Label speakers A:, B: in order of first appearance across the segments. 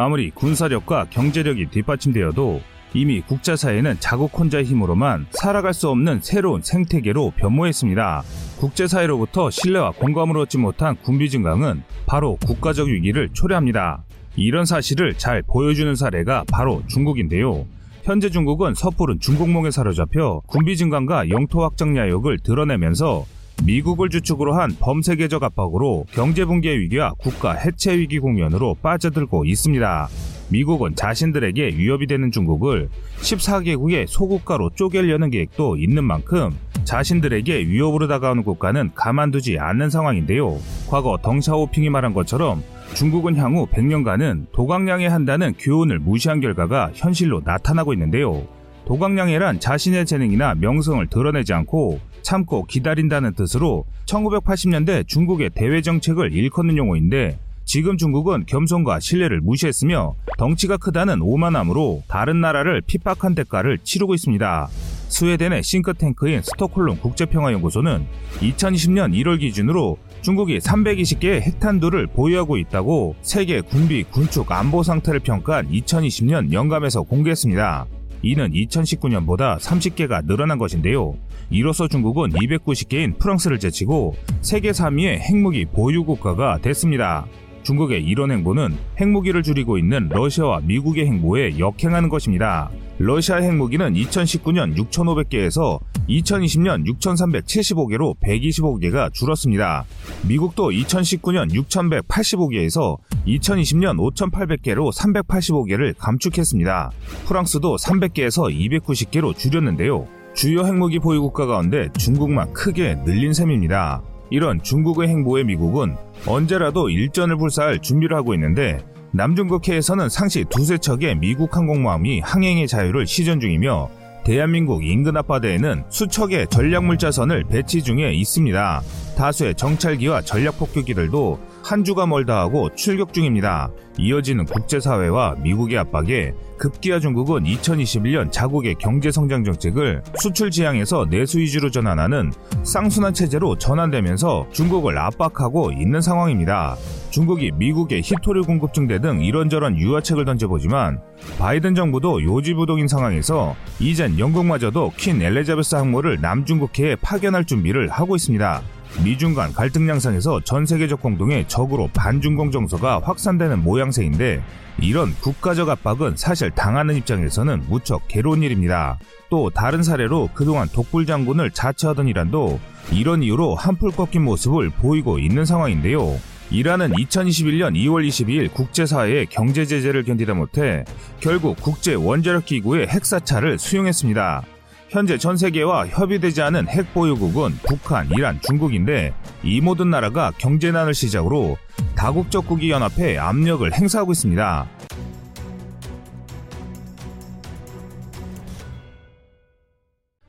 A: 아무리 군사력과 경제력이 뒷받침되어도 이미 국제사회는 자국 혼자의 힘으로만 살아갈 수 없는 새로운 생태계로 변모했습니다. 국제사회로부터 신뢰와 공감을 얻지 못한 군비 증강은 바로 국가적 위기를 초래합니다. 이런 사실을 잘 보여주는 사례가 바로 중국인데요. 현재 중국은 섣부른 중국몽에 사로잡혀 군비 증강과 영토 확장 야욕을 드러내면서 미국을 주축으로 한 범세계적 압박으로 경제 붕괴 위기와 국가 해체 위기 국면으로 빠져들고 있습니다. 미국은 자신들에게 위협이 되는 중국을 14개국의 소국가로 쪼개려는 계획도 있는 만큼 자신들에게 위협으로 다가오는 국가는 가만두지 않는 상황인데요. 과거 덩샤오핑이 말한 것처럼 중국은 향후 100년간은 도강량에 한다는 교훈을 무시한 결과가 현실로 나타나고 있는데요. 도강량해란 자신의 재능이나 명성을 드러내지 않고 참고 기다린다는 뜻으로 1980년대 중국의 대외 정책을 일컫는 용어인데 지금 중국은 겸손과 신뢰를 무시했으며 덩치가 크다는 오만함으로 다른 나라를 핍박한 대가를 치르고 있습니다. 스웨덴의 싱크탱크인 스톡홀름 국제평화연구소는 2020년 1월 기준으로 중국이 320개의 핵탄두를 보유하고 있다고 세계 군비 군축 안보 상태를 평가한 2020년 연감에서 공개했습니다. 이는 2019년보다 30개가 늘어난 것인데요. 이로써 중국은 290개인 프랑스를 제치고 세계 3위의 핵무기 보유 국가가 됐습니다. 중국의 이런 행보는 핵무기를 줄이고 있는 러시아와 미국의 행보에 역행하는 것입니다. 러시아 핵무기는 2019년 6,500개에서 2020년 6,375개로 125개가 줄었습니다. 미국도 2019년 6,185개에서 2020년 5,800개로 385개를 감축했습니다. 프랑스도 300개에서 290개로 줄였는데요. 주요 핵무기 보유 국가 가운데 중국만 크게 늘린 셈입니다. 이런 중국의 행보에 미국은 언제라도 일전을 불사할 준비를 하고 있는데 남중국해에서는 상시 두세 척의 미국 항공모함이 항행의 자유를 시전 중이며 대한민국 인근 앞바다에는 수척의 전략물자선을 배치 중에 있습니다. 다수의 정찰기와 전략폭격기들도 한 주가 멀다 하고 출격 중입니다. 이어지는 국제사회와 미국의 압박에 급기야 중국은 2021년 자국의 경제성장 정책을 수출 지향에서 내수 위주로 전환하는 쌍순환 체제로 전환되면서 중국을 압박하고 있는 상황입니다. 중국이 미국의 히토류 공급 증대 등 이런저런 유화책을 던져보지만 바이든 정부도 요지부동인 상황에서 이젠 영국마저도 퀸 엘리자베스 항모를 남중국해에 파견할 준비를 하고 있습니다. 미중 간 갈등 양상에서 전 세계적 공동의 적으로 반중공 정서가 확산되는 모양새인데 이런 국가적 압박은 사실 당하는 입장에서는 무척 괴로운 일입니다. 또 다른 사례로 그동안 독불 장군을 자처하던 이란도 이런 이유로 한풀 꺾인 모습을 보이고 있는 상황인데요. 이란은 2021년 2월 22일 국제사회의 경제 제재를 견디다 못해 결국 국제 원자력 기구의 핵사찰을 수용했습니다. 현재 전 세계와 협의되지 않은 핵 보유국은 북한, 이란, 중국인데 이 모든 나라가 경제난을 시작으로 다국적 국기 연합에 압력을 행사하고 있습니다.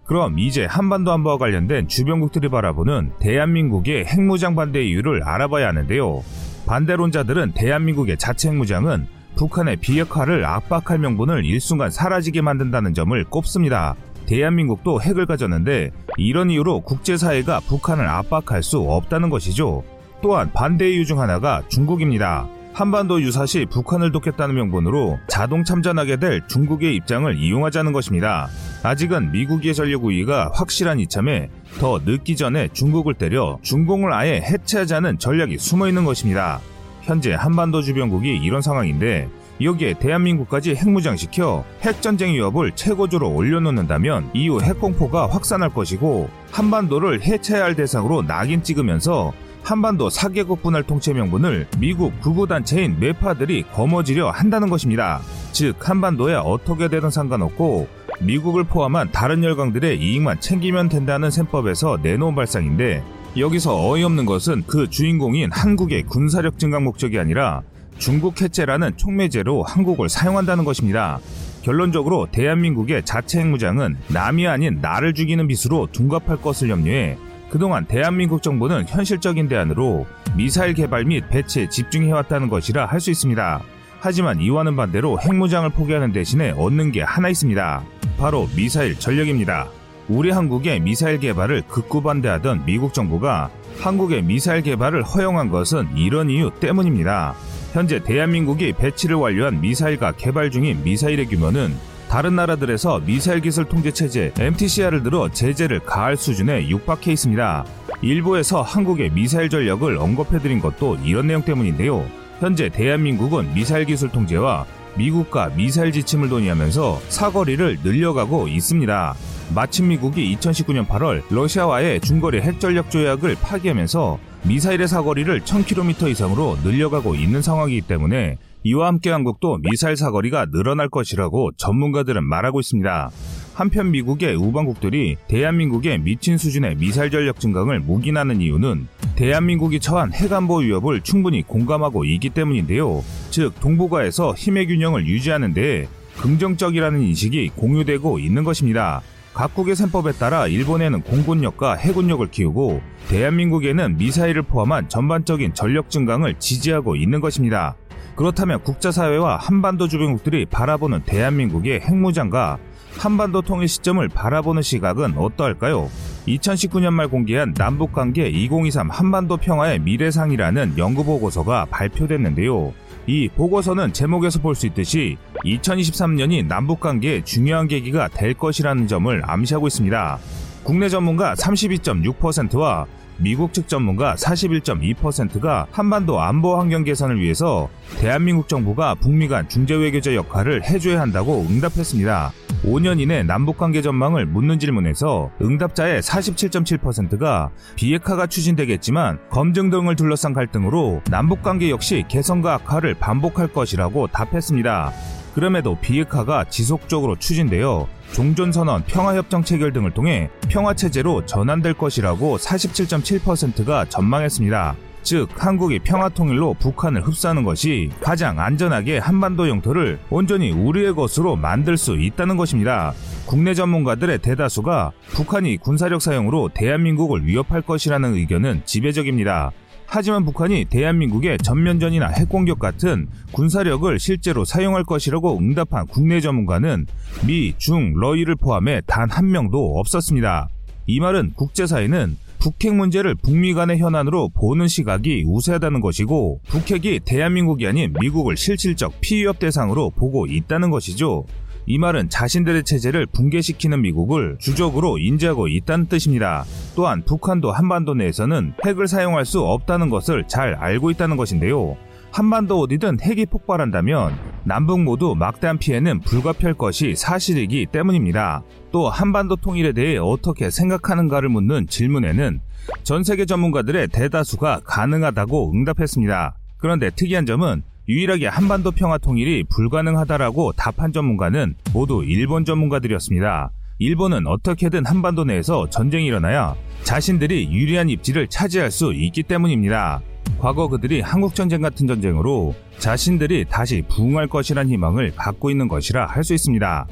A: 그럼 이제 한반도 안보와 관련된 주변국들이 바라보는 대한민국의 핵무장 반대 이유를 알아봐야 하는데요. 반대론자들은 대한민국의 자체 핵무장은 북한의 비핵화를 압박할 명분을 일순간 사라지게 만든다는 점을 꼽습니다. 대한민국도 핵을 가졌는데 이런 이유로 국제사회가 북한을 압박할 수 없다는 것이죠. 또한 반대 이유 중 하나가 중국입니다. 한반도 유사시 북한을 돕겠다는 명분으로 자동 참전하게 될 중국의 입장을 이용하자는 것입니다. 아직은 미국의 전력 우위가 확실한 이참에 더 늦기 전에 중국을 때려 중공을 아예 해체하자는 전략이 숨어 있는 것입니다. 현재 한반도 주변국이 이런 상황인데 여기에 대한민국까지 핵무장시켜 핵전쟁 위협을 최고조로 올려놓는다면 이후 핵공포가 확산할 것이고 한반도를 해체할 대상으로 낙인 찍으면서 한반도 4개국 분할 통치 명분을 미국 극우단체인 매파들이 거머쥐려 한다는 것입니다. 즉 한반도에 어떻게 되든 상관없고 미국을 포함한 다른 열강들의 이익만 챙기면 된다는 셈법에서 내놓은 발상인데 여기서 어이없는 것은 그 주인공인 한국의 군사력 증강 목적이 아니라 중국 해체라는 촉매제로 한국을 사용한다는 것입니다. 결론적으로 대한민국의 자체 핵무장은 남이 아닌 나를 죽이는 빚으로 둔갑할 것을 염려해 그동안 대한민국 정부는 현실적인 대안으로 미사일 개발 및 배치에 집중해왔다는 것이라 할 수 있습니다. 하지만 이와는 반대로 핵무장을 포기하는 대신에 얻는 게 하나 있습니다. 바로 미사일 전력입니다. 우리 한국의 미사일 개발을 극구 반대하던 미국 정부가 한국의 미사일 개발을 허용한 것은 이런 이유 때문입니다. 현재 대한민국이 배치를 완료한 미사일과 개발 중인 미사일의 규모는 다른 나라들에서 미사일 기술 통제 체제 MTCR을 들어 제재를 가할 수준에 육박해 있습니다. 일부에서 한국의 미사일 전력을 언급해드린 것도 이런 내용 때문인데요. 현재 대한민국은 미사일 기술 통제와 미국과 미사일 지침을 논의하면서 사거리를 늘려가고 있습니다. 마침 미국이 2019년 8월 러시아와의 중거리 핵전력 조약을 파기하면서 미사일의 사거리를 1000km 이상으로 늘려가고 있는 상황이기 때문에 이와 함께 한국도 미사일 사거리가 늘어날 것이라고 전문가들은 말하고 있습니다. 한편 미국의 우방국들이 대한민국의 미친 수준의 미사일 전력 증강을 묵인하는 이유는 대한민국이 처한 해관보 위협을 충분히 공감하고 있기 때문인데요. 즉 동북아에서 힘의 균형을 유지하는 데 긍정적이라는 인식이 공유되고 있는 것입니다. 각국의 셈법에 따라 일본에는 공군력과 해군력을 키우고 대한민국에는 미사일을 포함한 전반적인 전력 증강을 지지하고 있는 것입니다. 그렇다면 국제사회와 한반도 주변국들이 바라보는 대한민국의 핵무장과 한반도 통일 시점을 바라보는 시각은 어떠할까요? 2019년 말 공개한 남북관계 2023 한반도 평화의 미래상이라는 연구보고서가 발표됐는데요. 이 보고서는 제목에서 볼 수 있듯이 2023년이 남북관계의 중요한 계기가 될 것이라는 점을 암시하고 있습니다. 국내 전문가 32.6%와 미국 측 전문가 41.2%가 한반도 안보 환경 개선을 위해서 대한민국 정부가 북미 간 중재 외교자 역할을 해줘야 한다고 응답했습니다. 5년 이내 남북관계 전망을 묻는 질문에서 응답자의 47.7%가 비핵화가 추진되겠지만 검증 등을 둘러싼 갈등으로 남북관계 역시 개선과 악화를 반복할 것이라고 답했습니다. 그럼에도 비핵화가 지속적으로 추진되어 종전선언, 평화협정 체결 등을 통해 평화체제로 전환될 것이라고 47.7%가 전망했습니다. 즉, 한국이 평화통일로 북한을 흡수하는 것이 가장 안전하게 한반도 영토를 온전히 우리의 것으로 만들 수 있다는 것입니다. 국내 전문가들의 대다수가 북한이 군사력 사용으로 대한민국을 위협할 것이라는 의견은 지배적입니다. 하지만 북한이 대한민국의 전면전이나 핵공격 같은 군사력을 실제로 사용할 것이라고 응답한 국내 전문가는 미, 중, 러이를 포함해 단 한 명도 없었습니다. 이 말은 국제사회는 북핵 문제를 북미 간의 현안으로 보는 시각이 우세하다는 것이고 북핵이 대한민국이 아닌 미국을 실질적 피위협 대상으로 보고 있다는 것이죠. 이 말은 자신들의 체제를 붕괴시키는 미국을 주적으로 인지하고 있다는 뜻입니다. 또한 북한도 한반도 내에서는 핵을 사용할 수 없다는 것을 잘 알고 있다는 것인데요. 한반도 어디든 핵이 폭발한다면 남북 모두 막대한 피해는 불가피할 것이 사실이기 때문입니다. 또 한반도 통일에 대해 어떻게 생각하는가를 묻는 질문에는 전 세계 전문가들의 대다수가 가능하다고 응답했습니다. 그런데 특이한 점은 유일하게 한반도 평화 통일이 불가능하다라고 답한 전문가는 모두 일본 전문가들이었습니다. 일본은 어떻게든 한반도 내에서 전쟁이 일어나야 자신들이 유리한 입지를 차지할 수 있기 때문입니다. 과거 그들이 한국전쟁 같은 전쟁으로 자신들이 다시 부흥할 것이란 희망을 갖고 있는 것이라 할 수 있습니다.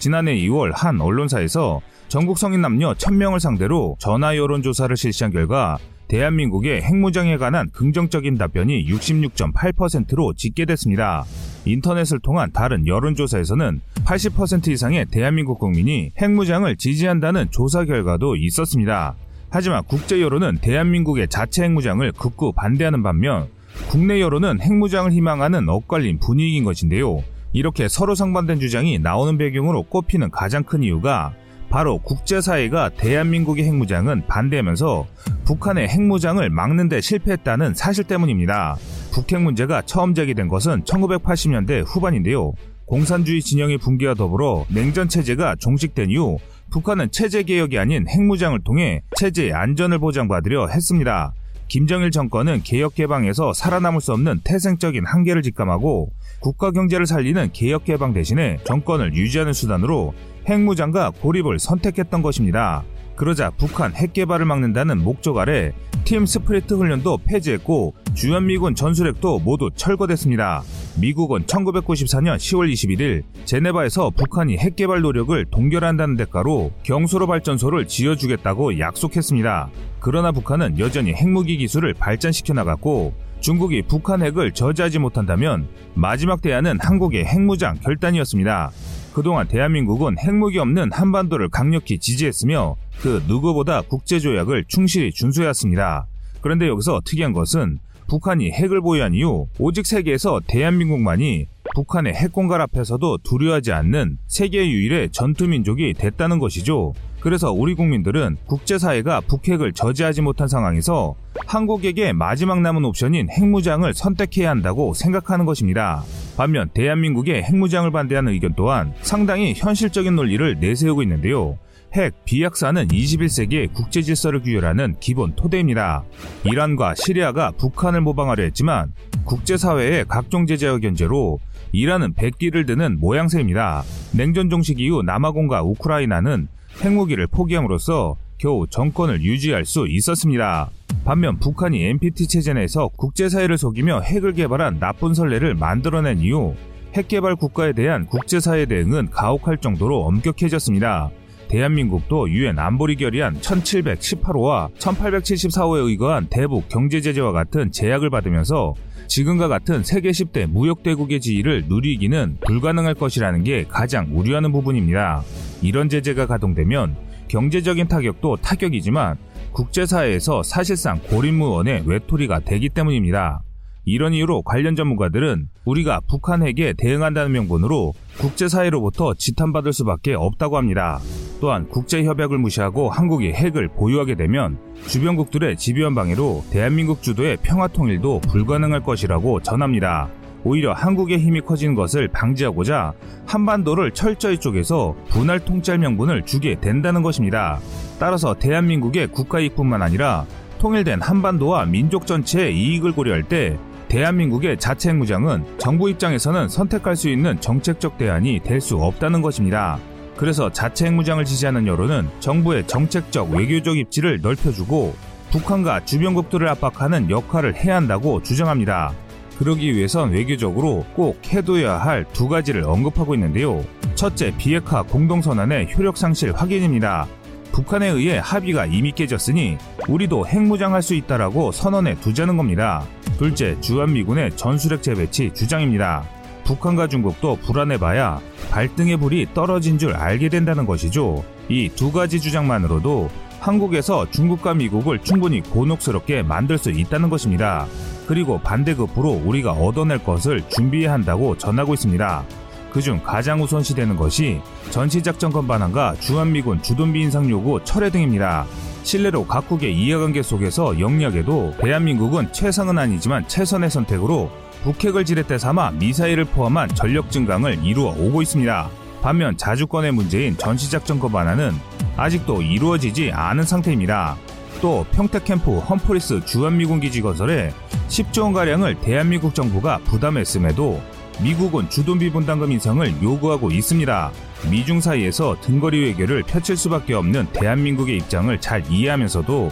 A: 지난해 2월 한 언론사에서 전국 성인 남녀 1000명을 상대로 전화 여론조사를 실시한 결과 대한민국의 핵무장에 관한 긍정적인 답변이 66.8%로 집계됐습니다. 인터넷을 통한 다른 여론조사에서는 80% 이상의 대한민국 국민이 핵무장을 지지한다는 조사 결과도 있었습니다. 하지만 국제 여론은 대한민국의 자체 핵무장을 극구 반대하는 반면 국내 여론은 핵무장을 희망하는 엇갈린 분위기인 것인데요. 이렇게 서로 상반된 주장이 나오는 배경으로 꼽히는 가장 큰 이유가 바로 국제사회가 대한민국의 핵무장은 반대하면서 북한의 핵무장을 막는 데 실패했다는 사실 때문입니다. 북핵 문제가 처음 제기된 것은 1980년대 후반인데요. 공산주의 진영의 붕괴와 더불어 냉전 체제가 종식된 이후 북한은 체제 개혁이 아닌 핵무장을 통해 체제의 안전을 보장받으려 했습니다. 김정일 정권은 개혁 개방에서 살아남을 수 없는 태생적인 한계를 직감하고 국가 경제를 살리는 개혁 개방 대신에 정권을 유지하는 수단으로 핵무장과 고립을 선택했던 것입니다. 그러자 북한 핵 개발을 막는다는 목적 아래 Team Spirit 훈련도 폐지했고 주한미군 전술핵도 모두 철거됐습니다. 미국은 1994년 10월 21일 제네바에서 북한이 핵 개발 노력을 동결한다는 대가로 경수로 발전소를 지어주겠다고 약속했습니다. 그러나 북한은 여전히 핵무기 기술을 발전시켜 나갔고 중국이 북한 핵을 저지하지 못한다면 마지막 대안은 한국의 핵무장 결단이었습니다. 그동안 대한민국은 핵무기 없는 한반도를 강력히 지지했으며 그 누구보다 국제조약을 충실히 준수해왔습니다. 그런데 여기서 특이한 것은 북한이 핵을 보유한 이후 오직 세계에서 대한민국만이 북한의 핵공갈 앞에서도 두려워하지 않는 세계 유일의 전투민족이 됐다는 것이죠. 그래서 우리 국민들은 국제사회가 북핵을 저지하지 못한 상황에서 한국에게 마지막 남은 옵션인 핵무장을 선택해야 한다고 생각하는 것입니다. 반면 대한민국의 핵무장을 반대하는 의견 또한 상당히 현실적인 논리를 내세우고 있는데요. 핵 비약사는 21세기의 국제 질서를 규율하는 기본 토대입니다. 이란과 시리아가 북한을 모방하려 했지만 국제사회의 각종 제재와 견제로 이란은 백기를 드는 모양새입니다. 냉전 종식 이후 남아공과 우크라이나는 핵무기를 포기함으로써 겨우 정권을 유지할 수 있었습니다. 반면 북한이 NPT 체제 내에서 국제사회를 속이며 핵을 개발한 나쁜 선례를 만들어낸 이후 핵개발 국가에 대한 국제사회 대응은 가혹할 정도로 엄격해졌습니다. 대한민국도 유엔 안보리 결의안 1718호와 1874호에 의거한 대북 경제 제재와 같은 제약을 받으면서 지금과 같은 세계 10대 무역 대국의 지위를 누리기는 불가능할 것이라는 게 가장 우려하는 부분입니다. 이런 제재가 가동되면 경제적인 타격도 타격이지만 국제사회에서 사실상 고립무원의 외톨이가 되기 때문입니다. 이런 이유로 관련 전문가들은 우리가 북한 핵에 대응한다는 명분으로 국제사회로부터 지탄받을 수밖에 없다고 합니다. 또한 국제협약을 무시하고 한국이 핵을 보유하게 되면 주변국들의 집요한 방해로 대한민국 주도의 평화통일도 불가능할 것이라고 전합니다. 오히려 한국의 힘이 커지는 것을 방지하고자 한반도를 철저히 쪼개서 분할 통찰 명분을 주게 된다는 것입니다. 따라서 대한민국의 국가이익뿐만 아니라 통일된 한반도와 민족 전체의 이익을 고려할 때 대한민국의 자체 핵무장은 정부 입장에서는 선택할 수 있는 정책적 대안이 될 수 없다는 것입니다. 그래서 자체 핵무장을 지지하는 여론은 정부의 정책적 외교적 입지를 넓혀주고 북한과 주변국들을 압박하는 역할을 해야 한다고 주장합니다. 그러기 위해선 외교적으로 꼭 해둬야 할 두 가지를 언급하고 있는데요. 첫째, 비핵화 공동선언의 효력 상실 확인입니다. 북한에 의해 합의가 이미 깨졌으니 우리도 핵무장할 수 있다라고 선언해 두자는 겁니다. 둘째, 주한미군의 전술핵 재배치 주장입니다. 북한과 중국도 불안해봐야 발등에 불이 떨어진 줄 알게 된다는 것이죠. 이 두 가지 주장만으로도 한국에서 중국과 미국을 충분히 곤혹스럽게 만들 수 있다는 것입니다. 그리고 반대급부로 우리가 얻어낼 것을 준비해야 한다고 전하고 있습니다. 그중 가장 우선시되는 것이 전시작전권 반환과 주한미군 주둔비 인상 요구 철회 등입니다. 실내로 각국의 이해관계 속에서 영리하게도 대한민국은 최상은 아니지만 최선의 선택으로 북핵을 지렛대 삼아 미사일을 포함한 전력 증강을 이루어 오고 있습니다. 반면 자주권의 문제인 전시작전권 반환은 아직도 이루어지지 않은 상태입니다. 또 평택캠프 험프리스 주한미군 기지 건설에 10조 원가량을 대한민국 정부가 부담했음에도 미국은 주둔비 분담금 인상을 요구하고 있습니다. 미중 사이에서 등거리 외교를 펼칠 수밖에 없는 대한민국의 입장을 잘 이해하면서도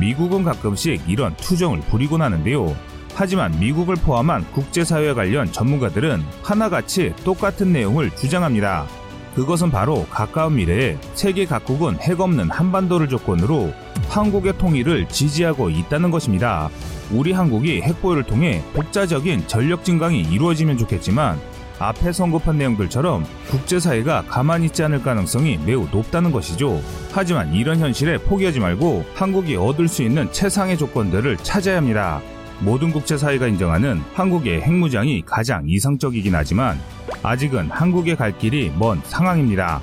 A: 미국은 가끔씩 이런 투정을 부리곤 하는데요. 하지만 미국을 포함한 국제사회 관련 전문가들은 하나같이 똑같은 내용을 주장합니다. 그것은 바로 가까운 미래에 세계 각국은 핵 없는 한반도를 조건으로 한국의 통일을 지지하고 있다는 것입니다. 우리 한국이 핵보유를 통해 독자적인 전력 증강이 이루어지면 좋겠지만 앞에 선급한 내용들처럼 국제사회가 가만히 있지 않을 가능성이 매우 높다는 것이죠. 하지만 이런 현실에 포기하지 말고 한국이 얻을 수 있는 최상의 조건들을 찾아야 합니다. 모든 국제사회가 인정하는 한국의 핵무장이 가장 이상적이긴 하지만 아직은 한국의 갈 길이 먼 상황입니다.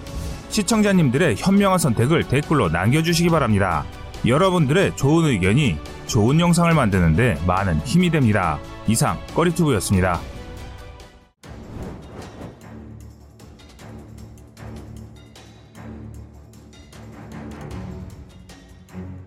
A: 시청자님들의 현명한 선택을 댓글로 남겨주시기 바랍니다. 여러분들의 좋은 의견이 좋은 영상을 만드는데 많은 힘이 됩니다. 이상 꺼리튜브였습니다.